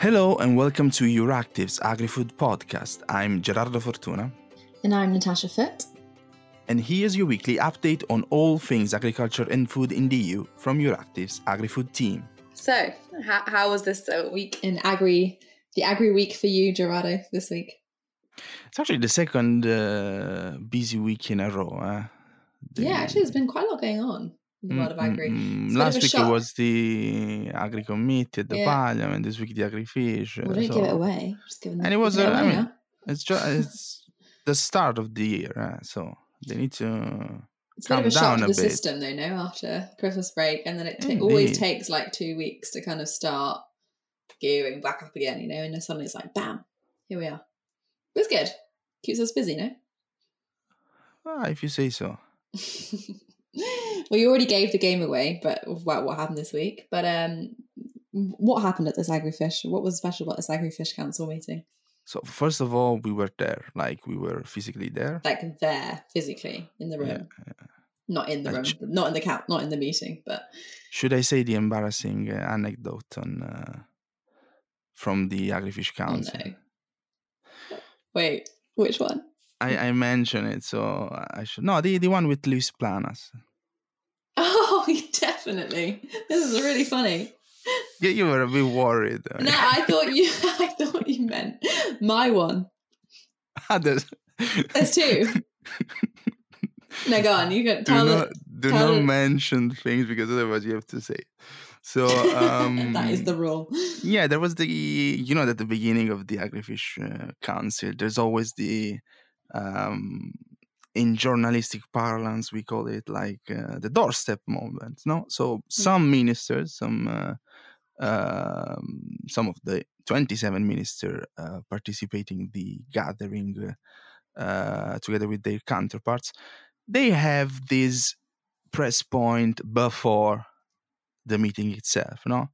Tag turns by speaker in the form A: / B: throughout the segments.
A: Hello and welcome to Euractiv's AgriFood podcast. I'm Gerardo Fortuna.
B: And I'm Natasha Foot.
A: And here's your weekly update on all things agriculture and food in the EU from Euractiv's AgriFood team.
B: So, how, how was this uh, week in Agri, the Agri week for you, Gerardo, this week?
A: It's actually the second uh, busy week in a row.
B: The, yeah, actually, there's been quite a lot going on the world of agri.
A: Mm, last week it was the agri committee, the yeah. parliament. This week the agri fish.
B: Well, don't so. give it away. Just give
A: them. And it was. Uh, I mean, it's just it's the start of the year, uh, so they need to.
B: It's calm a bit of a shock to the bit. system, though. No, after Christmas break, and then it t- always takes like two weeks to kind of start gearing back up again. You know, and then suddenly it's like, bam, here we are. It was good. Keeps us busy, no?
A: Ah, if you say so.
B: well, you already gave the game away, but what what happened this week? But um, what happened at this agrifish? What was special about this agrifish council meeting?
A: So first of all, we were there, like we were physically there,
B: like there physically in the room. Yeah, yeah. Not in the room, not in the cap, not in the meeting, but
A: should I say the embarrassing uh, anecdote on uh, from the agrifish council? Oh,
B: no. Wait, which one?
A: I, I mentioned it, so I should. No, the, the one with Luis Planas.
B: Oh, definitely. This is really funny.
A: Yeah, you were a bit worried.
B: No, I thought you. I thought you meant my one.
A: Ah, there's,
B: there's two. no, go on. You can tell.
A: Do not, do tell not mention things because otherwise you have to say. So um,
B: that is the rule.
A: Yeah, there was the you know at the beginning of the Agrifish uh, Council. There's always the um, in journalistic parlance we call it like uh, the doorstep moment no? So mm. some ministers some uh, uh, some of the 27 ministers uh, participating in the gathering uh, together with their counterparts they have this press point before the meeting itself no?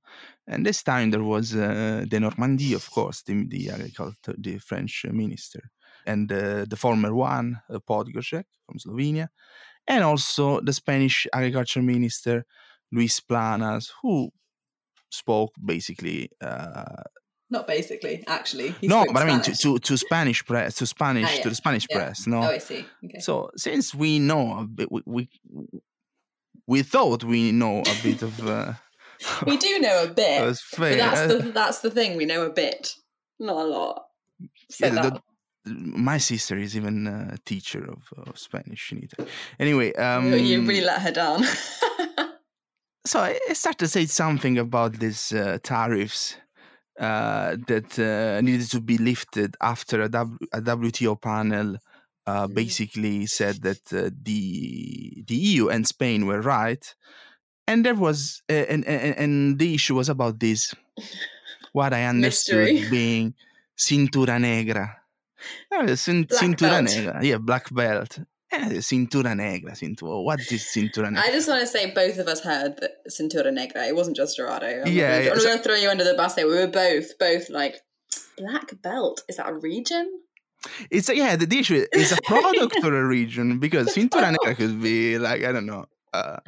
A: And this time there was uh, Denormandie of course the, the agriculture the french minister and uh, the former one, uh, Podgoršek from Slovenia, and also the Spanish agriculture minister, Luis Planas, who spoke basically. Uh,
B: not basically, actually.
A: no, but Spanish. I mean to, to, to Spanish press, to Spanish, ah, yeah. to the Spanish yeah. press. No.
B: Oh, I see. Okay.
A: So since we know a bit, we we, we thought we know a bit of. Uh,
B: we do know a bit. But that's the that's the thing. We know a bit, not a lot.
A: yeah, the, my sister is even a teacher of, of Spanish in Italy. Anyway, um,
B: you really let her down.
A: so I started to say something about these uh, tariffs uh, that uh, needed to be lifted after a, w- a WTO panel uh, mm-hmm. basically said that uh, the the EU and Spain were right, and there was uh, and, and and the issue was about this. What I understood Mystery. being cintura negra
B: cintura
A: belt. negra. Yeah, black belt. Eh, cintura negra. Cintura. What is cintura negra?
B: I just want to say both of us heard the cintura negra. It wasn't just Gerardo. I'm
A: yeah,
B: gonna, I'm so, going to throw you under the bus there. We were both, both like, black belt. Is that a region?
A: It's a, yeah. The, the issue is a product for a region because cintura negra could be like I don't know. Uh,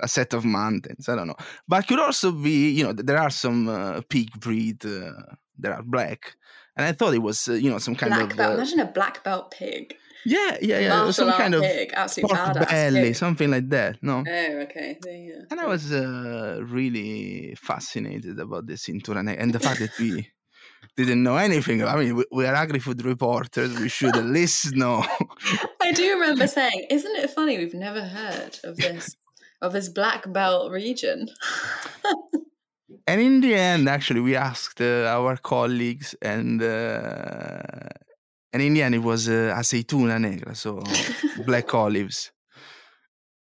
A: a set of mountains. I don't know, but could also be you know there are some uh, pig breed uh, that are black, and I thought it was uh, you know some kind
B: black
A: of
B: belt. Uh, Imagine a black belt pig.
A: Yeah, yeah, yeah.
B: Martial
A: some kind of
B: pig. Absolute
A: pork belly, pig. something like that. No.
B: Oh, okay. Yeah.
A: And I was uh, really fascinated about the cintura negra and the fact that we didn't know anything. I mean, we, we are agri-food reporters. We should at least know.
B: I do remember saying, "Isn't it funny? We've never heard of this of this black belt region."
A: and in the end, actually, we asked uh, our colleagues, and uh, and in the end, it was uh, aceituna negra, so black olives.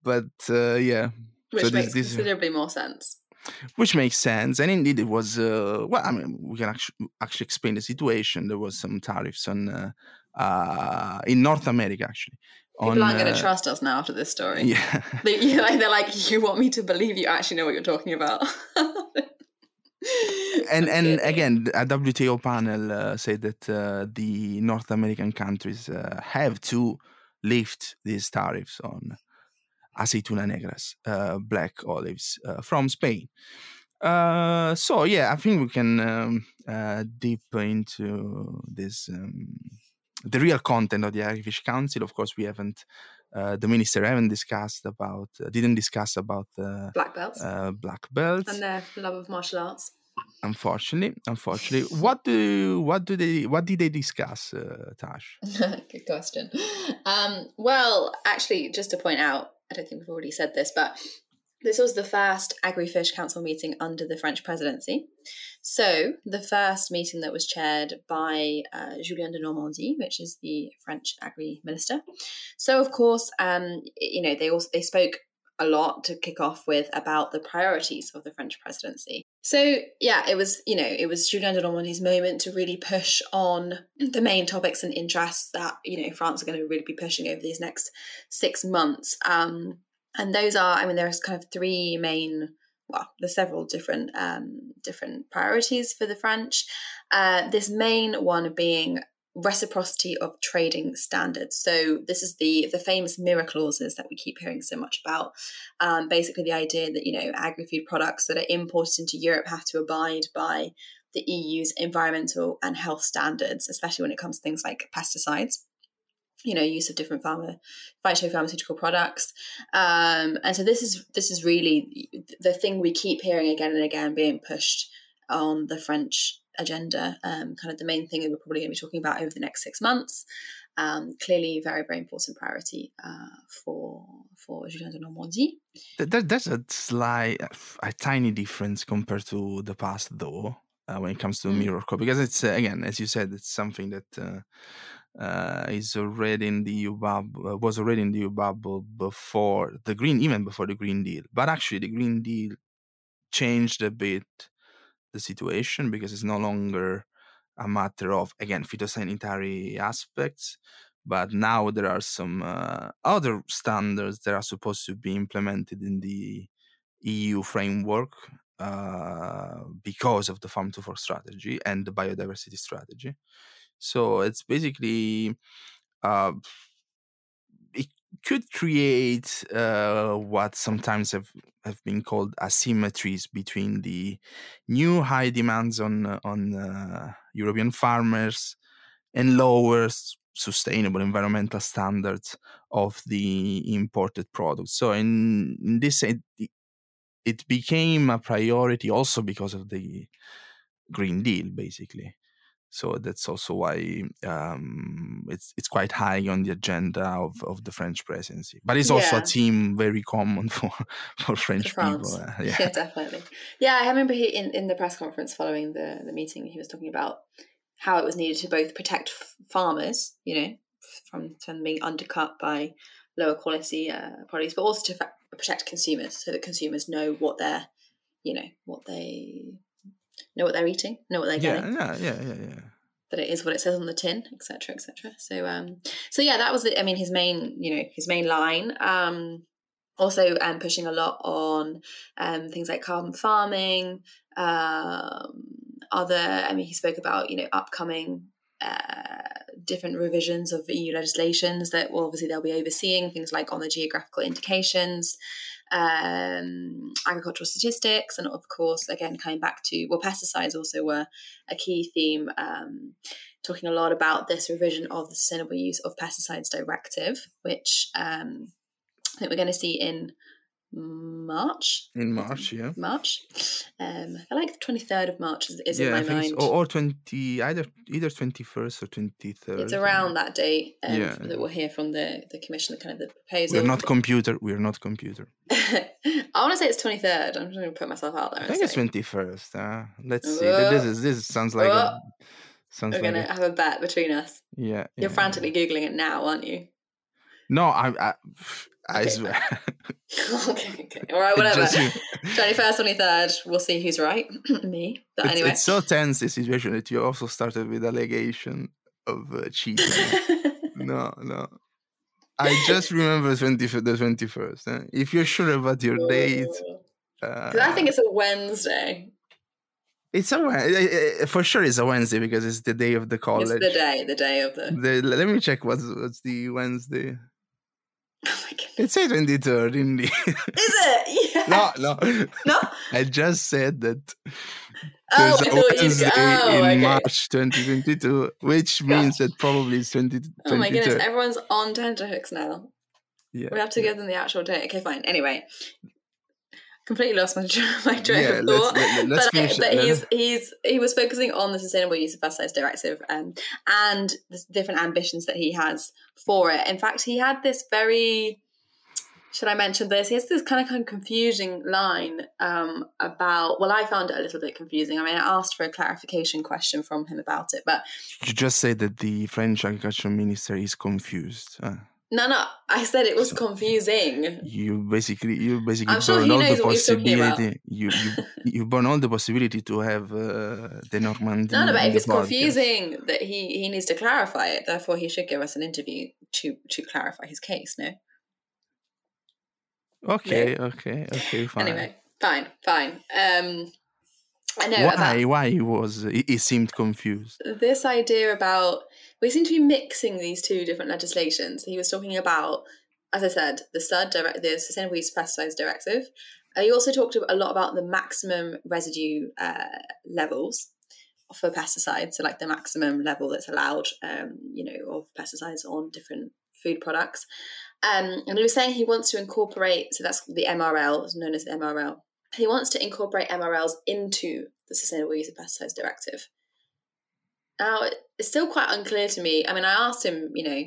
A: But uh, yeah,
B: which
A: so
B: makes this, considerably more sense.
A: Which makes sense, and indeed, it was. Uh, well, I mean, we can actually, actually explain the situation. There was some tariffs on uh, uh, in North America, actually.
B: People aren't going to trust us now after this story.
A: Yeah,
B: they, like, they're like, you want me to believe you actually know what you're talking about
A: and and again, a WTO panel uh, said that uh, the North American countries uh, have to lift these tariffs on aceituna negras, uh, black olives uh, from Spain. Uh, so yeah, I think we can um, uh, deep into this um, the real content of the Agrifish Council. Of course, we haven't. Uh, the minister haven't discussed about uh, didn't discuss about uh,
C: black belts.
A: uh, black belts.
C: and their love of martial arts.
A: Unfortunately unfortunately what do what do they what did they discuss uh, tash?
C: Good question. Um, well actually just to point out i don't think we've already said this but this was the first Agri-Fish Council meeting under the French presidency. So, the first meeting that was chaired by uh, Julien Denormandie, which is the French Agri Minister. So, of course, um, you know, they also they spoke a lot to kick off with about the priorities of the French presidency. So, yeah, it was, you know, it was Julien Denormandie's moment to really push on the main topics and interests that, you know, France are going to really be pushing over these next six months. Um, and those are i mean there's kind of three main well there's several different um, different priorities for the french. Uh, this main one being reciprocity of trading standards. So this is the the famous mirror clauses that we keep hearing so much about. Um, basically the idea that you know agri-food products that are imported into europe have to abide by the eu's environmental and health standards especially when it comes to things like pesticides you know use of different pharma phytopharmaceutical products um, and so this is this is really the thing we keep hearing again and again being pushed on the french agenda um, kind of the main thing that we're probably going to be talking about over the next six months um, clearly very very important priority uh, for for Julien Denormandie.
A: There, there's a slight, a tiny difference compared to the past, though, uh, when it comes to mm. mirror because it's uh, again, as you said, it's something that uh, is already in the EU bubble, uh, was already in the EU bubble before the green, even before the Green Deal. But actually, the Green Deal changed a bit the situation because it's no longer a matter of again phytosanitary aspects, but now there are some uh, other standards that are supposed to be implemented in the EU framework uh, because of the Farm to Fork strategy and the biodiversity strategy. So it's basically uh, it could create uh, what sometimes have, have been called asymmetries between the new high demands on on uh, European farmers and lower sustainable environmental standards of the imported products. So in, in this it, it became a priority also because of the Green Deal, basically. So that's also why um, it's it's quite high on the agenda of, of the French presidency. But it's also yeah. a theme very common for for French for people.
C: Uh, yeah. yeah. definitely. Yeah, I remember he in, in the press conference following the the meeting, he was talking about how it was needed to both protect f- farmers, you know, from from being undercut by lower quality uh, products, but also to fa- protect consumers so that consumers know what they're, you know, what they know what they're eating, know what they're
A: yeah,
C: getting.
A: Yeah, yeah, yeah, yeah.
C: That it is what it says on the tin, etc., etc. So, um, so yeah, that was, the, I mean, his main, you know, his main line. Um, also, um, pushing a lot on um, things like carbon farming. Um, other, I mean, he spoke about, you know, upcoming uh, different revisions of EU legislations that well, obviously they'll be overseeing things like on the geographical indications, um, agricultural statistics, and of course, again, coming back to well, pesticides also were a key theme. Um, talking a lot about this revision of the Sustainable Use of Pesticides Directive, which um, I think we're going to see in March.
A: In March, yeah.
C: March. Um, I like the twenty third of March is, is yeah, in my mind.
A: or, or, twenty, either either twenty first or twenty third.
C: It's around that date um, yeah. that we'll hear from the the commission, the kind of the proposal.
A: We're not computer. We're not computer.
C: I want to say it's twenty third. I'm just going to put myself out there.
A: I think it's twenty first. Uh, let's see. This is this sounds like a,
C: sounds We're like gonna a, have a bet between us.
A: Yeah,
C: you're frantically googling it now, aren't you?
A: No, I, I I
C: okay.
A: swear.
C: okay, okay. All right, whatever. 21st, 23rd, we'll see who's right. Me. But
A: it's,
C: anyway.
A: It's so tense, the situation, that you also started with allegation of uh, cheating. no, no. I just remember 20, the 21st. Eh? If you're sure about your date.
C: Because uh, I think it's a Wednesday.
A: It's a for sure. It's a Wednesday because it's the day of the college.
C: It's the day, the day of the.
A: the let me check what's what's the Wednesday.
C: Oh.
A: It says 23rd in the.
C: Is it? Yeah.
A: no, no.
C: No?
A: I just said that
C: Oh,
A: there's a Wednesday
C: oh,
A: in
C: okay.
A: March 2022, which means that probably it's 20,
C: Oh my goodness, everyone's on tenterhooks now.
A: Yeah.
C: We have to
A: yeah.
C: give them the actual date. Okay, fine. Anyway, completely lost my, my train
A: Yeah,
C: of
A: let's-
C: thought.
A: let- let's
C: but
A: finish
C: but
A: it.
C: He's he's he was focusing on the sustainable use of pesticides directive um, and the different ambitions that he has for it. In fact, he had this very should I mention this? He has this kind of kind of confusing line um, about. Well, I found it a little bit confusing. I mean, I asked for a clarification question from him about it, but
A: You just said that the French agriculture minister is confused. Uh,
C: no, no, I said it was confusing.
A: you basically you basically
C: I'm sure
A: burn
C: he
A: all the
C: what he's talking about.
A: possibility. You, you you burn all the possibility to have uh, Denormandie.
C: No, no, but if it's
A: podcast.
C: confusing that he he needs to clarify it, therefore he should give us an interview to to clarify his case. No.
A: Okay, okay, okay, fine.
C: Anyway, fine, fine. Um, I know
A: why?
C: about
A: Why he was? He, he seemed confused.
C: this idea about we seem to be mixing these two different legislations. He was talking about, as I said, the SUD, direct, the Sustainable Use of Pesticides Directive. Uh, he also talked a lot about the maximum residue uh, levels for pesticides, so like the maximum level that's allowed, um, you know, of pesticides on different food products. Um, and he was saying he wants to incorporate, so that's the MRL, known as the MRL. He wants to incorporate MRLs into the Sustainable Use of Pesticides Directive. Now, it's still quite unclear to me. I mean, I asked him, you know,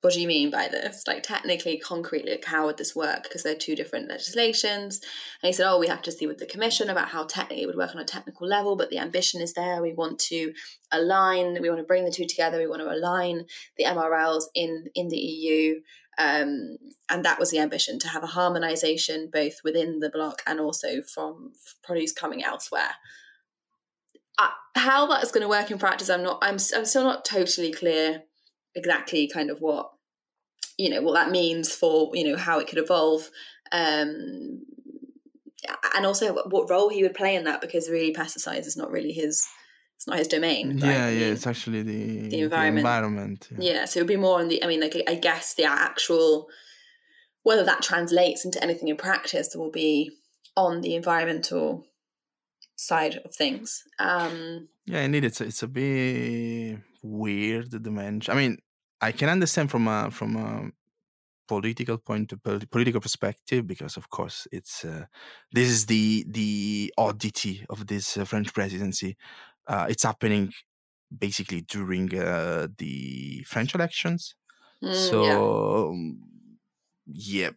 C: what do you mean by this? Like, technically, concretely, like, how would this work? Because they're two different legislations. And he said, oh, we have to see with the Commission about how technically it would work on a technical level, but the ambition is there. We want to align, we want to bring the two together, we want to align the MRLs in, in the EU. Um, and that was the ambition to have a harmonization both within the bloc and also from produce coming elsewhere. Uh, how that's going to work in practice, I'm not. I'm. I'm still not totally clear exactly kind of what you know what that means for you know how it could evolve, um, and also what, role he would play in that because really pesticides is not really his. It's not his domain. right?
A: Yeah,
C: I
A: yeah.
C: mean,
A: It's actually the
C: the environment.
A: environment, yeah.
C: yeah, so it would be more on the. I mean, like I guess the actual whether that translates into anything in practice will be on the environmental side of things. Um,
A: Yeah, indeed, it's a, it's a bit weird dimension. I mean, I can understand from a from a political point of pol- political perspective because, of course, it's uh, this is the the oddity of this uh, French presidency. Uh, it's happening basically during uh, the French elections.
C: mm,
A: so
C: yeah.
A: um, yeah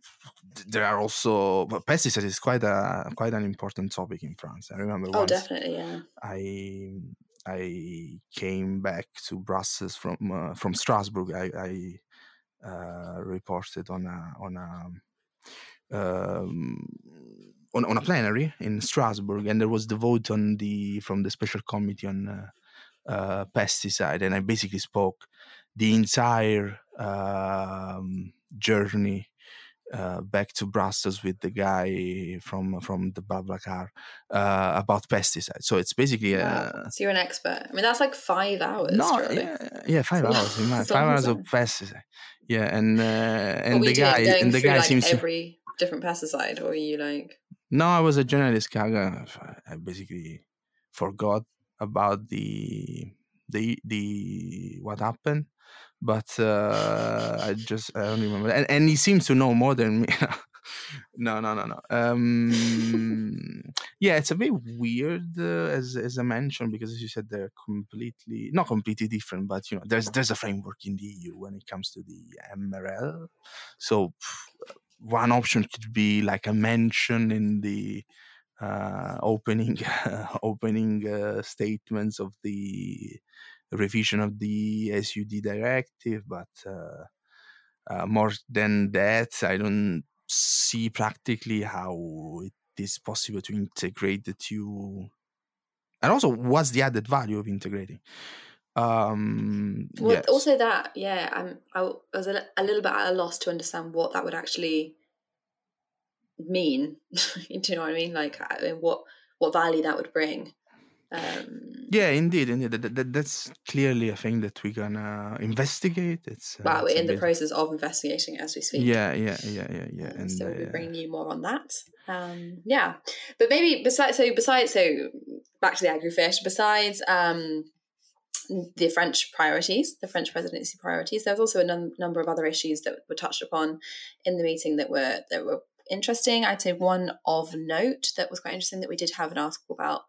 A: there are also pesticides is quite a quite an important topic in france i remember
C: Oh,
A: once
C: definitely, yeah.
A: i i came back to brussels from uh, from strasbourg i i uh, reported on a on a um, on, on a plenary in Strasbourg, and there was the vote on the from the special committee on uh, uh, pesticide, and I basically spoke the entire um, journey uh, back to Brussels with the guy from from the BlaBlaCar uh, about pesticides. So it's basically
C: Wow.
A: uh,
C: So you're an expert. I mean, that's like five hours.
A: no,
C: surely.
A: yeah, yeah, five hours,
C: long-
A: man,
C: it's a
A: five hours of pesticide. Yeah, and uh, and the
C: you doing?
A: guy
C: Going
A: and the guy seems to-
C: every different pesticide, or were you like?
A: No, I was a journalist. Kaga. I basically forgot about the the the what happened, but uh, I just I don't remember. And and he seems to know more than me. no, no, no, no. Um, yeah, it's a bit weird uh, as as I mentioned because as you said they're completely not completely different, but you know there's there's a framework in the EU when it comes to the MRL. So one option could be like a mention in the uh, opening opening uh, statements of the revision of the SUD directive, but uh, uh, more than that, I don't see practically how it is possible to integrate the two. And also, what's the added value of integrating? Um,
C: Well,
A: yes.
C: also that, yeah. I'm. I was a, a little bit at a loss to understand what that would actually mean. Do you know what I mean? Like, I mean, what what value that would bring. Um,
A: yeah, indeed, indeed. That, that, that's clearly a thing that we're gonna investigate. It's
C: uh, well, we're in the process of investigating as we speak.
A: Yeah, yeah, yeah, yeah, yeah.
C: Um, and so we'll be uh, bringing you more on that. Um, yeah, but maybe besides, so besides, so back to the agri-fish. Besides um, the French priorities, the French presidency priorities, there was also a num- number of other issues that were touched upon in the meeting that were that were interesting. I'd say one of note that was quite interesting that we did have an article about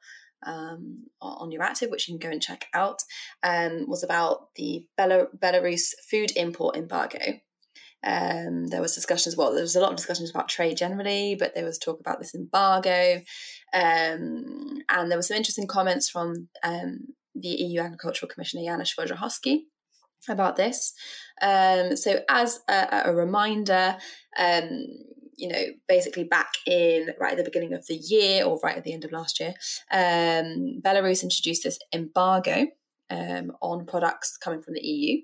C: um, on Euractiv, which you can go and check out, um, was about the Belarus food import embargo. Um, there was discussion as well. There was a lot of discussions about trade generally, but there was talk about this embargo, um, and there were some interesting comments from um, the EU Agricultural Commissioner Janusz Wojciechowski about this. Um, so, as a, a reminder, you know, basically back in right at the beginning of the year or right at the end of last year, um, Belarus introduced this embargo um, on products coming from the EU,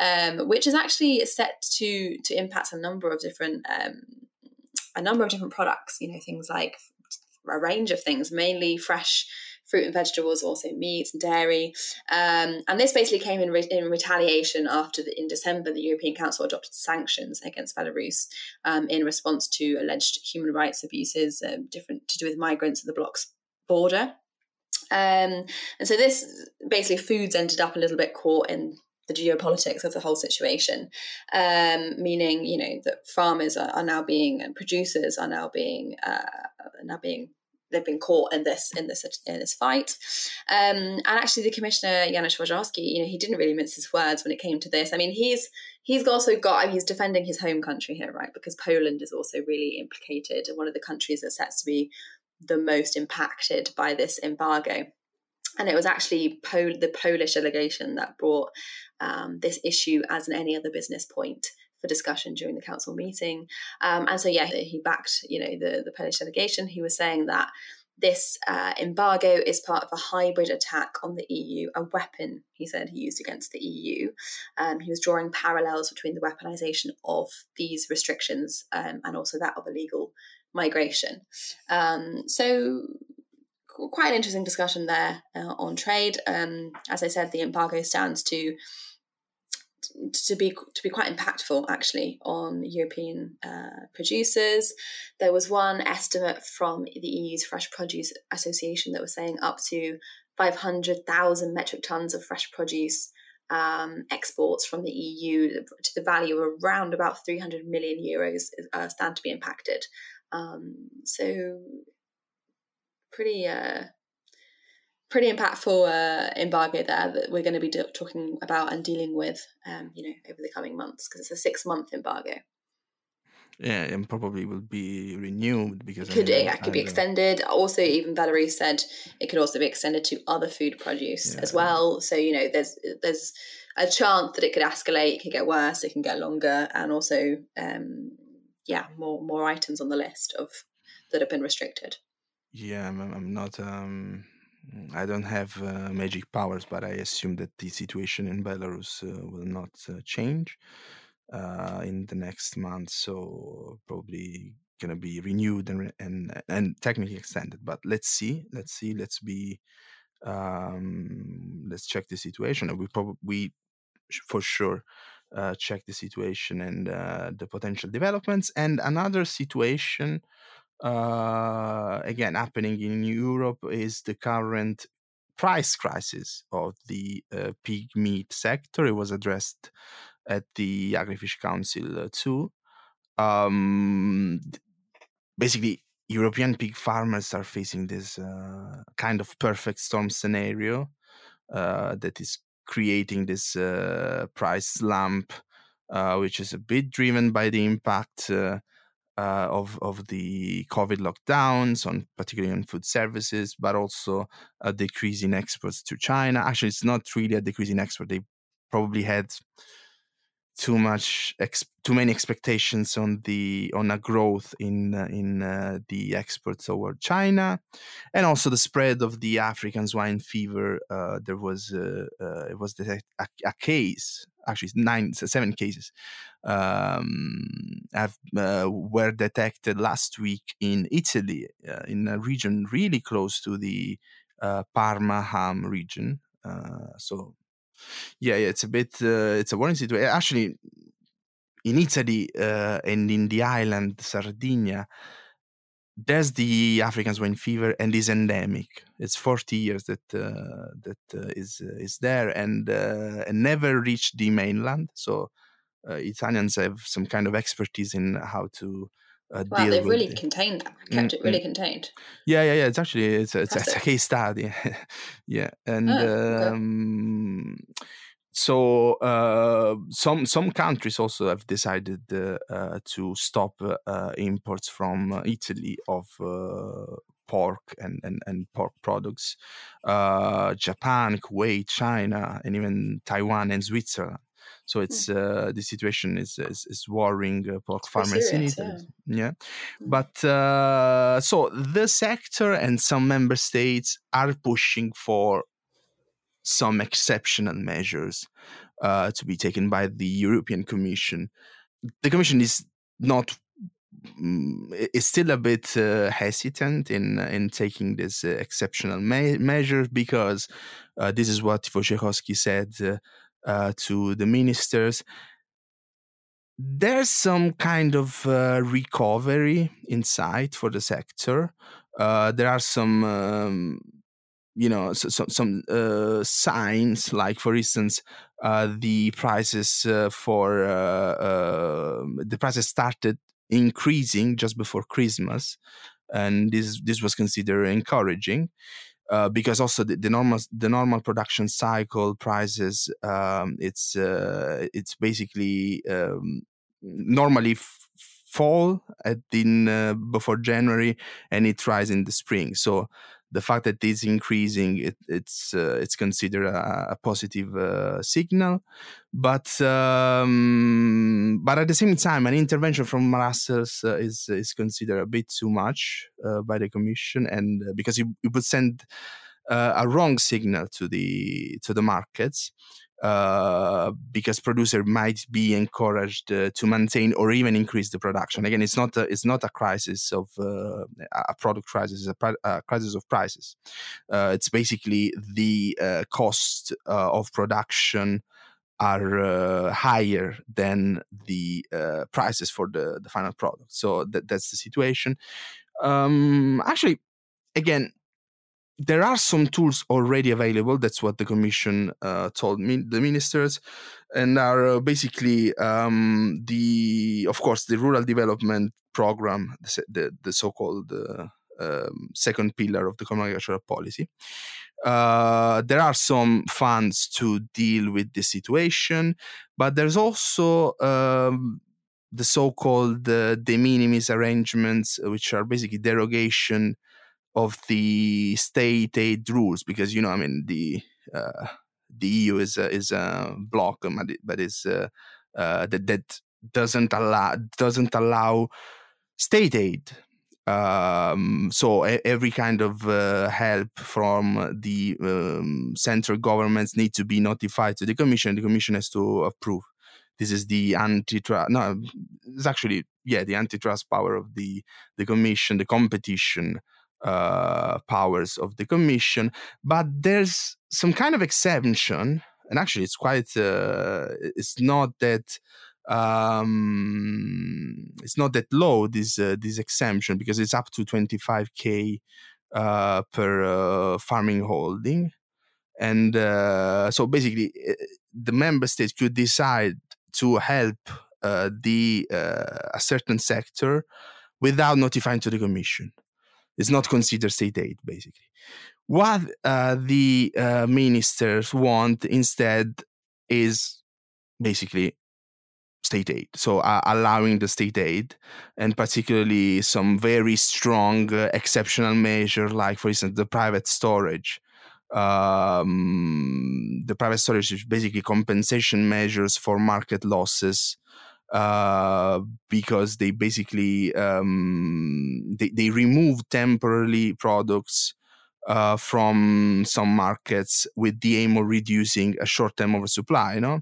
C: um, which is actually set to to impact a number of different um, a number of different products. You know, things like a range of things, mainly fresh fruit and vegetables, also meat and dairy. Um, and this basically came in, re- in retaliation after the, in December the European Council adopted sanctions against Belarus um, in response to alleged human rights abuses, um, different to do with migrants at the bloc's border. Um, and so this basically foods ended up a little bit caught in the geopolitics of the whole situation, um, meaning you know that farmers are, are, now being and producers are now being uh, now being they've been caught in this in this in this fight. Um, and actually, the commissioner Janusz Wojciechowski, you know, he didn't really mince his words when it came to this. I mean, he's he's also got I mean, he's defending his home country here, right? Because Poland is also really implicated and one of the countries that's set to be the most impacted by this embargo. And it was actually Pol- the Polish delegation that brought um, this issue as an any other business point for discussion during the council meeting. Um, and so, yeah, he backed, you know, the, the Polish delegation. He was saying that this uh, embargo is part of a hybrid attack on the EU, a weapon, he said, he used against the EU. Um, he was drawing parallels between the weaponization of these restrictions um, and also that of illegal migration. Um, so, quite an interesting discussion there uh, on trade. Um, as I said, the embargo stands to to be to be quite impactful actually on European uh, producers. There was one estimate from the EU's Fresh Produce Association that was saying up to 500,000 metric tons of fresh produce um, exports from the EU to the value of around about 300 million euros uh, stand to be impacted. Um, so pretty uh, pretty impactful uh, embargo there that we're going to be do- talking about and dealing with, um, you know, over the coming months because it's a six month embargo.
A: Yeah, and probably will be renewed because
C: it could I mean, it could be extended. Also, even Valerie said it could also be extended to other food produce yeah. as well. So you know, there's there's a chance that it could escalate, it could get worse, it can get longer, and also, um, yeah, more more items on the list of that have been restricted.
A: Yeah, I'm, I'm not. Um I don't have uh, magic powers, but I assume that the situation in Belarus uh, will not uh, change uh, in the next month. So probably gonna be renewed and and and technically extended. But let's see, let's see, let's be, um, let's check the situation. And we probably for sure uh, check the situation and uh, the potential developments. And another situation uh, again happening in Europe is the current price crisis of the uh, pig meat sector. It was addressed at the Agrifish Council uh, too. Um, basically, European pig farmers are facing this uh, kind of perfect storm scenario uh, that is creating this uh, price slump, uh, which is a bit driven by the impact uh, of of the COVID lockdowns, on particularly on food services, but also a decrease in exports to China. Actually, it's not really a decrease in export. They probably had too much ex- too many expectations on the on a growth in uh, in uh, the exports toward China, and also the spread of the African swine fever. Uh, there was uh, uh, it was a, a, case actually nine seven cases um, have uh, were detected last week in Italy in a region really close to the uh, Parma Ham region. so yeah, yeah, it's a bit it's a worrying situation. Actually, in Italy and in the island Sardinia, there's the African swine fever and is endemic. It's 40 years that uh, that uh, is uh, is there and uh, and never reached the mainland. So uh, Italians have some kind of expertise in how to
C: uh, wow, they've really contained that, kept mm, it really mm. contained.
A: Yeah, yeah, yeah. It's actually it's a, it's, a, case study. yeah, and oh, um, so uh, some some countries also have decided uh, uh, to stop uh, imports from Italy of uh, pork and, and, and pork products. Uh, Japan, Kuwait, China, and even Taiwan and Switzerland. So hmm. it's uh, the situation is is, is worrying uh, pork farmers in Italy. Yeah, yeah. Hmm. but uh, so the sector and some member states are pushing for some exceptional measures uh, to be taken by the European Commission. The Commission is not mm, is still a bit uh, hesitant in in taking this uh, exceptional me- measure because uh, this is what Wojciechowski said uh, uh, to the ministers. There's some kind of uh, recovery in sight for the sector. there are some um, you know so, so, some uh, signs like for instance uh, the prices uh, for uh, um, the prices started increasing just before christmas and this this was considered encouraging uh, because also the, the, normal the normal production cycle prices um, it's uh, it's basically um, normally f- fall at in before January and it rises in the spring. So the fact that it's increasing, it, it's uh, it's considered a, a positive uh, signal, but um, but at the same time, an intervention from Brussels uh, is is considered a bit too much uh, by the Commission, and uh, because it, it would send uh, a wrong signal to the to the markets. Uh, because producer might be encouraged uh, to maintain or even increase the production. Again, it's not a, it's not a crisis of uh, a product crisis, it's a, a crisis of prices. Uh, it's basically the uh, cost of production are higher than the prices for the, the final product. So that, that's the situation. Um, actually, again, there are some tools already available. That's what the commission uh, told me, the ministers, and are uh, basically um, the, of course, the rural development program, the the, the so-called uh, um, second pillar of the common agricultural policy. Uh, there are some funds to deal with the situation, but there's also um, the so-called uh, de minimis arrangements, which are basically derogation of the state aid rules because you know I mean the uh, the EU is a, is a block but is uh, uh, that that doesn't allow doesn't allow state aid. Um, so every kind of uh, help from the um, central governments need to be notified to the commission. The commission has to approve. This is the antitrust. No, it's actually yeah the antitrust power of the the commission, the competition uh, powers of the commission, but there's some kind of exemption, and actually, it's quite. Uh, it's not that. Um, it's not that low this uh, this exemption because it's up to 25k uh, per uh, farming holding, and so basically, the member states could decide to help the a certain sector without notifying to the commission. It's not considered state aid, basically. What uh, the uh, ministers want instead is basically state aid. So uh, allowing the state aid, and particularly some very strong uh, exceptional measure, like for instance the private storage. Um, the private storage is basically compensation measures for market losses uh, because they basically um, they, they remove temporarily products uh, from some markets with the aim of reducing a short-term oversupply. You know,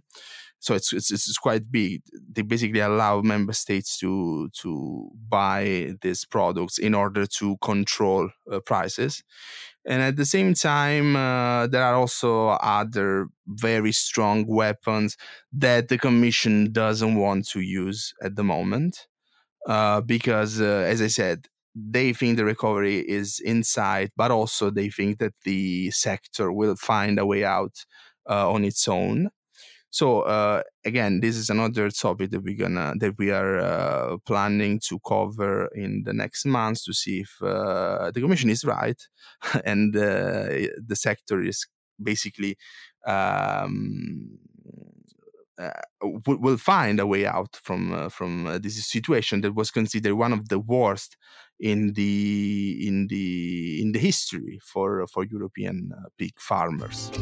A: so it's, it's it's quite big. They basically allow member states to to buy these products in order to control uh, prices. And at the same time uh, there are also other very strong weapons that the commission doesn't want to use at the moment uh, because uh, as i said they think the recovery is inside but also they think that the sector will find a way out uh, on its own so uh, again, this is another topic that we're gonna that we are uh, planning to cover in the next months to see if uh, the commission is right and uh, the sector is basically um, uh, will find a way out from uh, from this situation that was considered one of the worst in the in the in the history for for European pig farmers.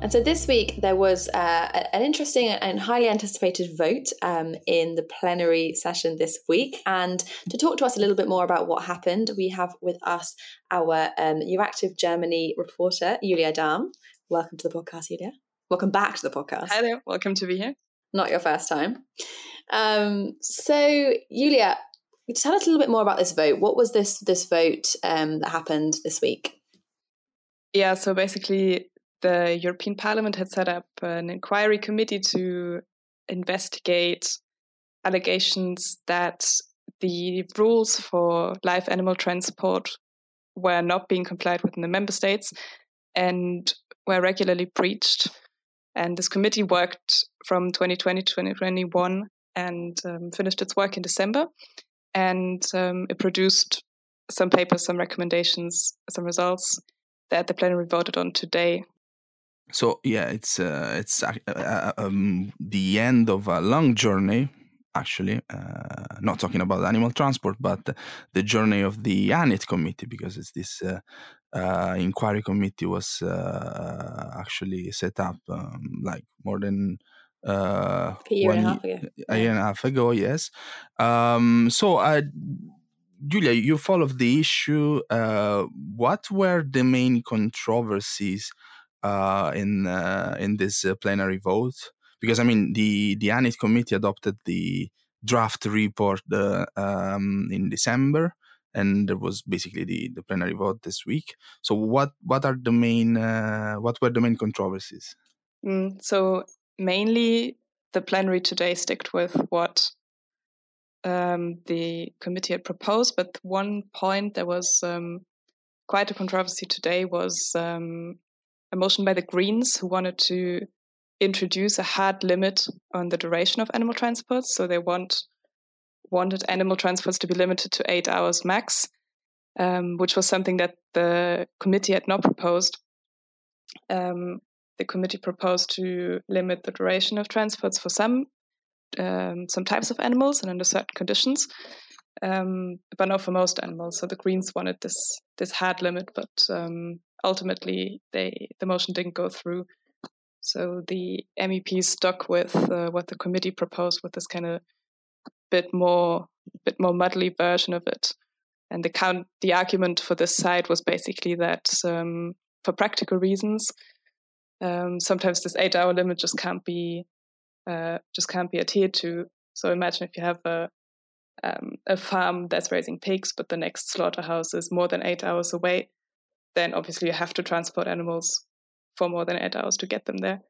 C: And so this week there was uh, an interesting and highly anticipated vote um, in the plenary session this week. And to talk to us a little bit more about what happened, we have with us our um, Euractiv Germany reporter, Julia Dahm. Welcome to the podcast, Julia. Welcome back to the podcast.
D: There. Welcome to be here.
C: Not your first time. Um, so, Julia, tell us a little bit more about this vote. What was this this vote um, that happened this week?
D: Yeah, so basically, the European Parliament had set up an inquiry committee to investigate allegations that the rules for live animal transport were not being complied with in the member states and were regularly breached. And this committee worked from 2020 to 2021 and um, finished its work in December. And um, it produced some papers, some recommendations, some results that the plenary voted on today
A: so yeah, it's uh, it's uh, uh, um, the end of a long journey. Actually, uh, not talking about animal transport, but the journey of the ANIT committee, because it's this uh, uh, inquiry committee was actually set up um, like more than
C: a year and a half ago.
A: A year and a half ago, yes. Um, so, Julia, you followed the issue. what were the main controversies? Uh, in uh, in this uh, plenary vote because I mean the the ANIT committee adopted the draft report uh, um, in December, and there was basically the, the plenary vote this week. So what what are the main uh, what were the main controversies?
D: Mm, so mainly the plenary today sticked with what um, the committee had proposed, but one point that was um, quite a controversy today was um, a motion by the Greens who wanted to introduce a hard limit on the duration of animal transports. So they want wanted animal transports to be limited to eight hours max, um, which was something that the committee had not proposed. Um, the committee proposed to limit the duration of transports for some um, some types of animals and under certain conditions, um, but not for most animals. So the Greens wanted this this hard limit, but um, ultimately they the motion didn't go through. So the MEPs stuck with uh, what the committee proposed, with this kind of bit more bit more muddly version of it. And the count the argument for this side was basically that um, for practical reasons, um, sometimes this eight hour limit just can't be uh, just can't be adhered to. So imagine if you have a um, a farm that's raising pigs, but the next slaughterhouse is more than eight hours away then obviously you have to transport animals for more than eight hours to get them there.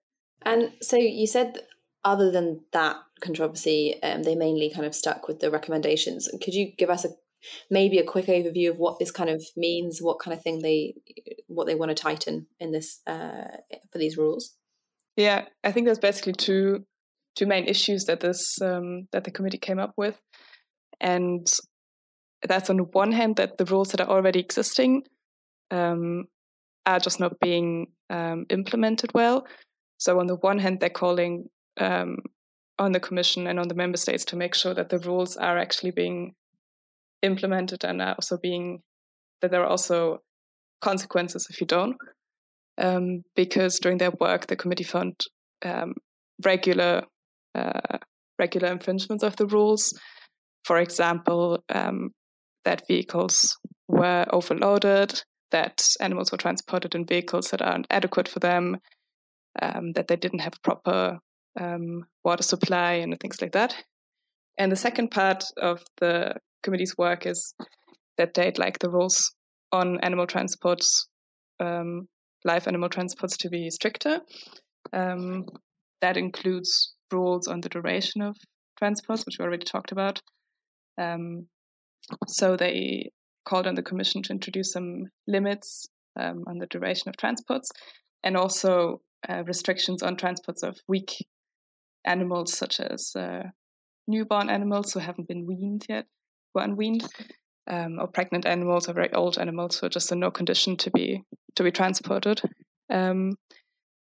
C: And so you said, other than that controversy, um, they mainly kind of stuck with the recommendations. Could you give us a maybe a quick overview of what this kind of means, what kind of thing they what they want to tighten in this uh, for these rules?
D: Yeah, I think there's basically two two main issues that this um, that the committee came up with, and that's on the one hand that the rules that are already existing um, are just not being um, implemented well. So, on the one hand, they're calling um, on the Commission and on the member states to make sure that the rules are actually being implemented and are also being that there are also consequences if you don't. Um, because during their work, the committee found um, regular uh, regular infringements of the rules. For example, um, that vehicles were overloaded, that animals were transported in vehicles that aren't adequate for them, um, that they didn't have proper um, water supply and things like that. and the second part of the committee's work is that they'd like the rules on animal transports, um, live animal transports, to be stricter. Um, that includes rules on the duration of transports, which we already talked about. Um, so they called on the Commission to introduce some limits um, on the duration of transports and also uh, restrictions on transports of weak animals, such as uh, newborn animals who haven't been weaned yet, were unweaned, um, or pregnant animals or very old animals who are just in no condition to be to be transported. Um,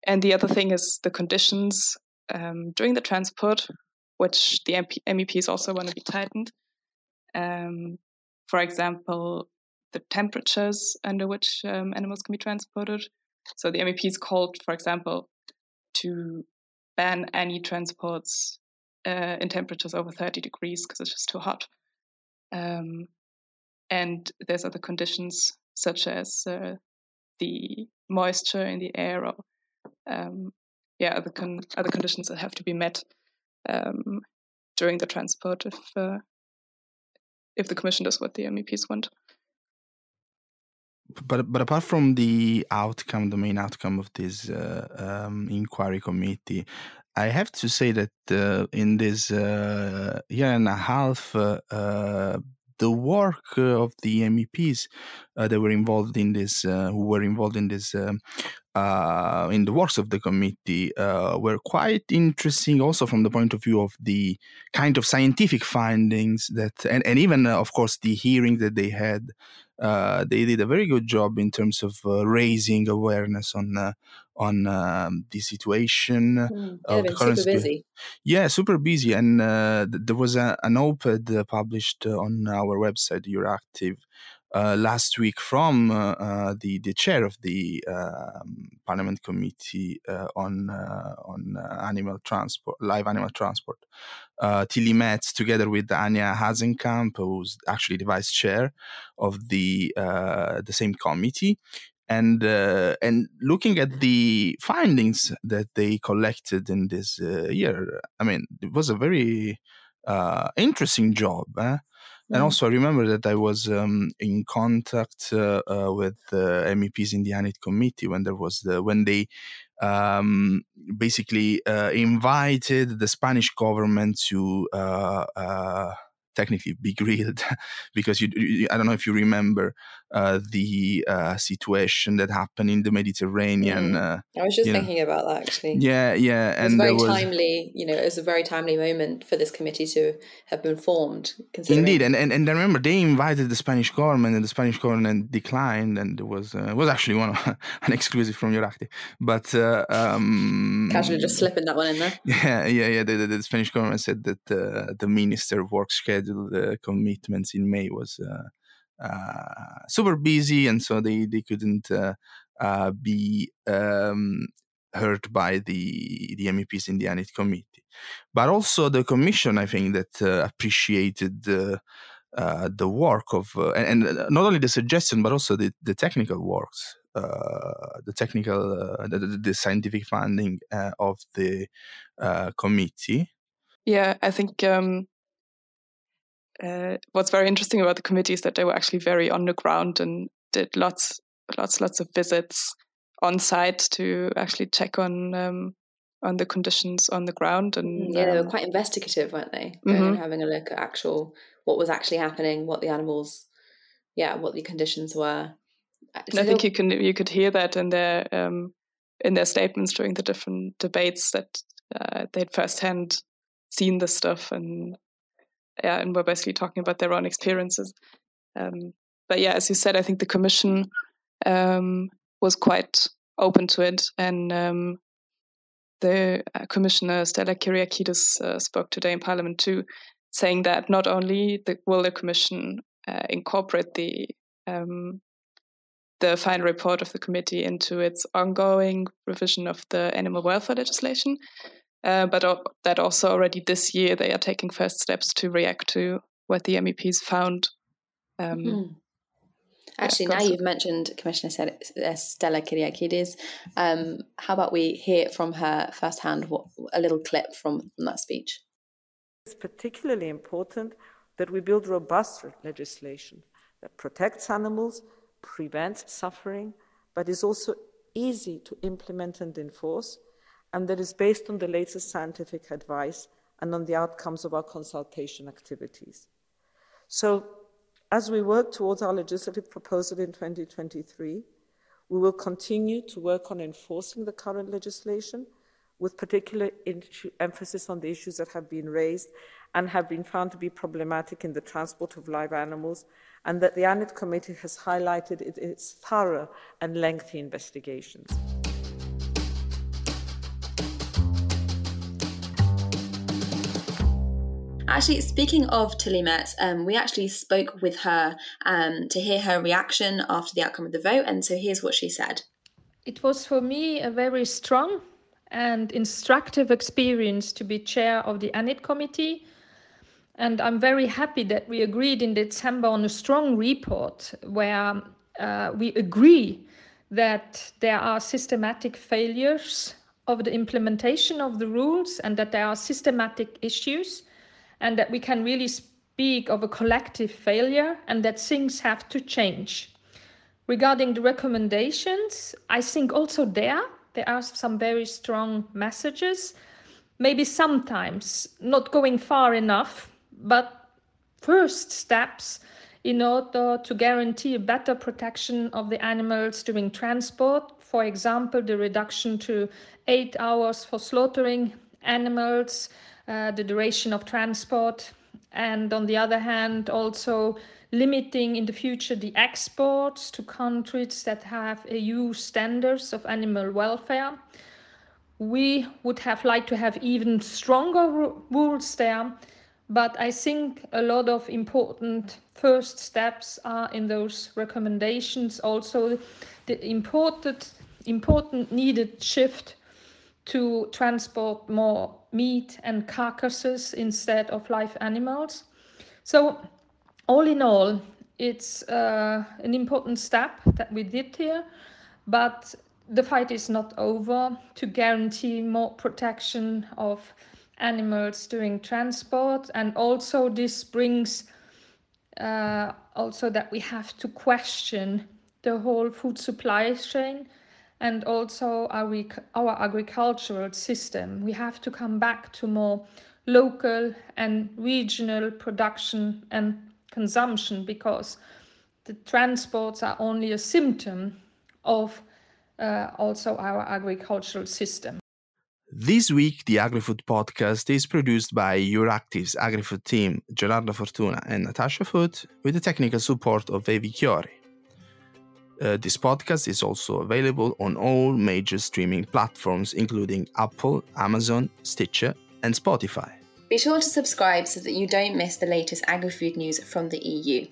D: and the other thing is the conditions um, during the transport, which the MP- MEPs also want to be tightened. For example, the temperatures under which um, animals can be transported. So the MEPs called, for example, to ban any transports uh, in temperatures over 30 degrees because it's just too hot. Um, and there's other conditions such as uh, the moisture in the air or um, yeah other con- other conditions that have to be met um, during the transport if uh, if the commission does what the MEPs want.
A: But but apart from the outcome, the main outcome of this uh, um, inquiry committee, I have to say that uh, in this uh, year and a half, uh, uh, the work uh, of the MEPs that were involved in this, who were involved in this, um, in the works of the committee, were quite interesting. Also from the point of view of the kind of scientific findings that, and, and even of course the hearing that they had uh, they did a very good job in terms of uh, raising awareness on uh, on um, the situation
C: mm, of the current super busy.
A: Yeah, super busy, and uh, th- there was a, an op-ed uh, published on our website, Euractiv, uh, last week from uh, uh, the the chair of the um, Parliament Committee uh, on on animal transport, live animal transport, Tilly Metz, together with Anja Hazekamp, who's actually the vice chair of the the same committee. And and looking at the findings that they collected in this year, I mean, it was a very interesting job. Eh? And mm. also, I remember that I was um, in contact uh, uh, with the MEPs in the ANIT committee when there was the when they um, basically uh, invited the Spanish government to uh, uh, technically be grilled because you, you, I don't know if you remember uh, the uh, situation that happened in the Mediterranean. Mm. Uh,
C: I was just thinking know. about that actually.
A: Yeah, yeah,
C: and it was very was, timely. You know, it was a very timely moment for this committee to have been formed.
A: Indeed, and, and and I remember they invited the Spanish government, and the Spanish government declined, and it was uh, was actually one of, an exclusive from Euractiv, but uh, um,
C: casually just slipping that one in there.
A: Yeah, yeah, yeah. The, the, the Spanish government said that the Minister of Work scheduled commitments in May was uh, super busy, and so they they couldn't uh, uh, be um, heard by the the MEPs in the ANIT committee. But also the commission, I think, that appreciated. Uh, the work of uh, and, and, not only the suggestion but also the, the technical works uh, the technical the, the, scientific funding of the committee
D: yeah i think um, uh, what's very interesting about the committee is that they were actually very on the ground and did lots, lots, lots of visits on site to actually check on um, on the conditions on the ground. And
C: yeah, um, they were um, quite investigative, weren't they? Mm-hmm. having a look at actual what was actually happening, what the animals, yeah, what the conditions were.
D: Uh, and I think you can you could hear that in their um, in their statements during the different debates that uh, they'd firsthand seen this stuff and yeah, and were basically talking about their own experiences. Um, but yeah, as you said, I think the commission um, was quite open to it, and um, the uh, commissioner Stella Kyriakides uh, spoke today in Parliament too, saying that not only the, will the commission uh, incorporate the um, the final report of the committee into its ongoing revision of the animal welfare legislation, uh, but that also already this year they are taking first steps to react to what the MEPs found. Um,
C: mm-hmm. Actually, yeah, now you've mentioned Commissioner Stella Kyriakides. Um, how about we hear from her firsthand what, a little clip from, from that speech?
E: It's particularly important that we build robust legislation that protects animals, prevents suffering, but is also easy to implement and enforce, and that is based on the latest scientific advice and on the outcomes of our consultation activities. So, as we work towards our legislative proposal in 2023, we will continue to work on enforcing the current legislation with particular emphasis on the issues that have been raised and have been found to be problematic in the transport of live animals, and that the ANIT committee has highlighted in its thorough and lengthy investigations.
C: Actually, speaking of Tilly Metz, um, we actually spoke with her um, to hear her reaction after the outcome of the vote, and so here's what she said.
F: It was for me a very strong and instructive experience to be chair of the ANIT committee. And I'm very happy that we agreed in December on a strong report where uh, we agree that there are systematic failures of the implementation of the rules and that there are systematic issues and that we can really speak of a collective failure and that things have to change. Regarding the recommendations, I think also there there are some very strong messages, maybe sometimes not going far enough, but first steps in order to guarantee better protection of the animals during transport. For example, the reduction to eight hours for slaughtering animals, uh, the duration of transport, and on the other hand, also limiting in the future the exports to countries that have EU standards of animal welfare. We would have liked to have even stronger rules there, but I think a lot of important first steps are in those recommendations. Also, the important, important needed shift to transport more meat and carcasses instead of live animals. So all in all, it's uh, an important step that we did here, but the fight is not over to guarantee more protection of animals during transport. And also, this brings uh, also that we have to question the whole food supply chain and also our, our agricultural system. We have to come back to more local and regional production and consumption because the transports are only a symptom of uh, also our agricultural system.
A: This week, the AgriFood podcast is produced by Euractiv's AgriFood team, Gerardo Fortuna and Natasha Foote, with the technical support of Evi Chiori. Uh, this podcast is also available on all major streaming platforms, including Apple, Amazon, Stitcher, and Spotify.
C: Be sure to subscribe so that you don't miss the latest agri food news from the EU.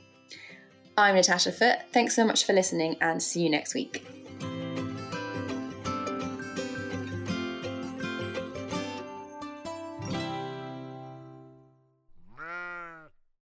C: I'm Natasha Foote. Thanks so much for listening and see you next week.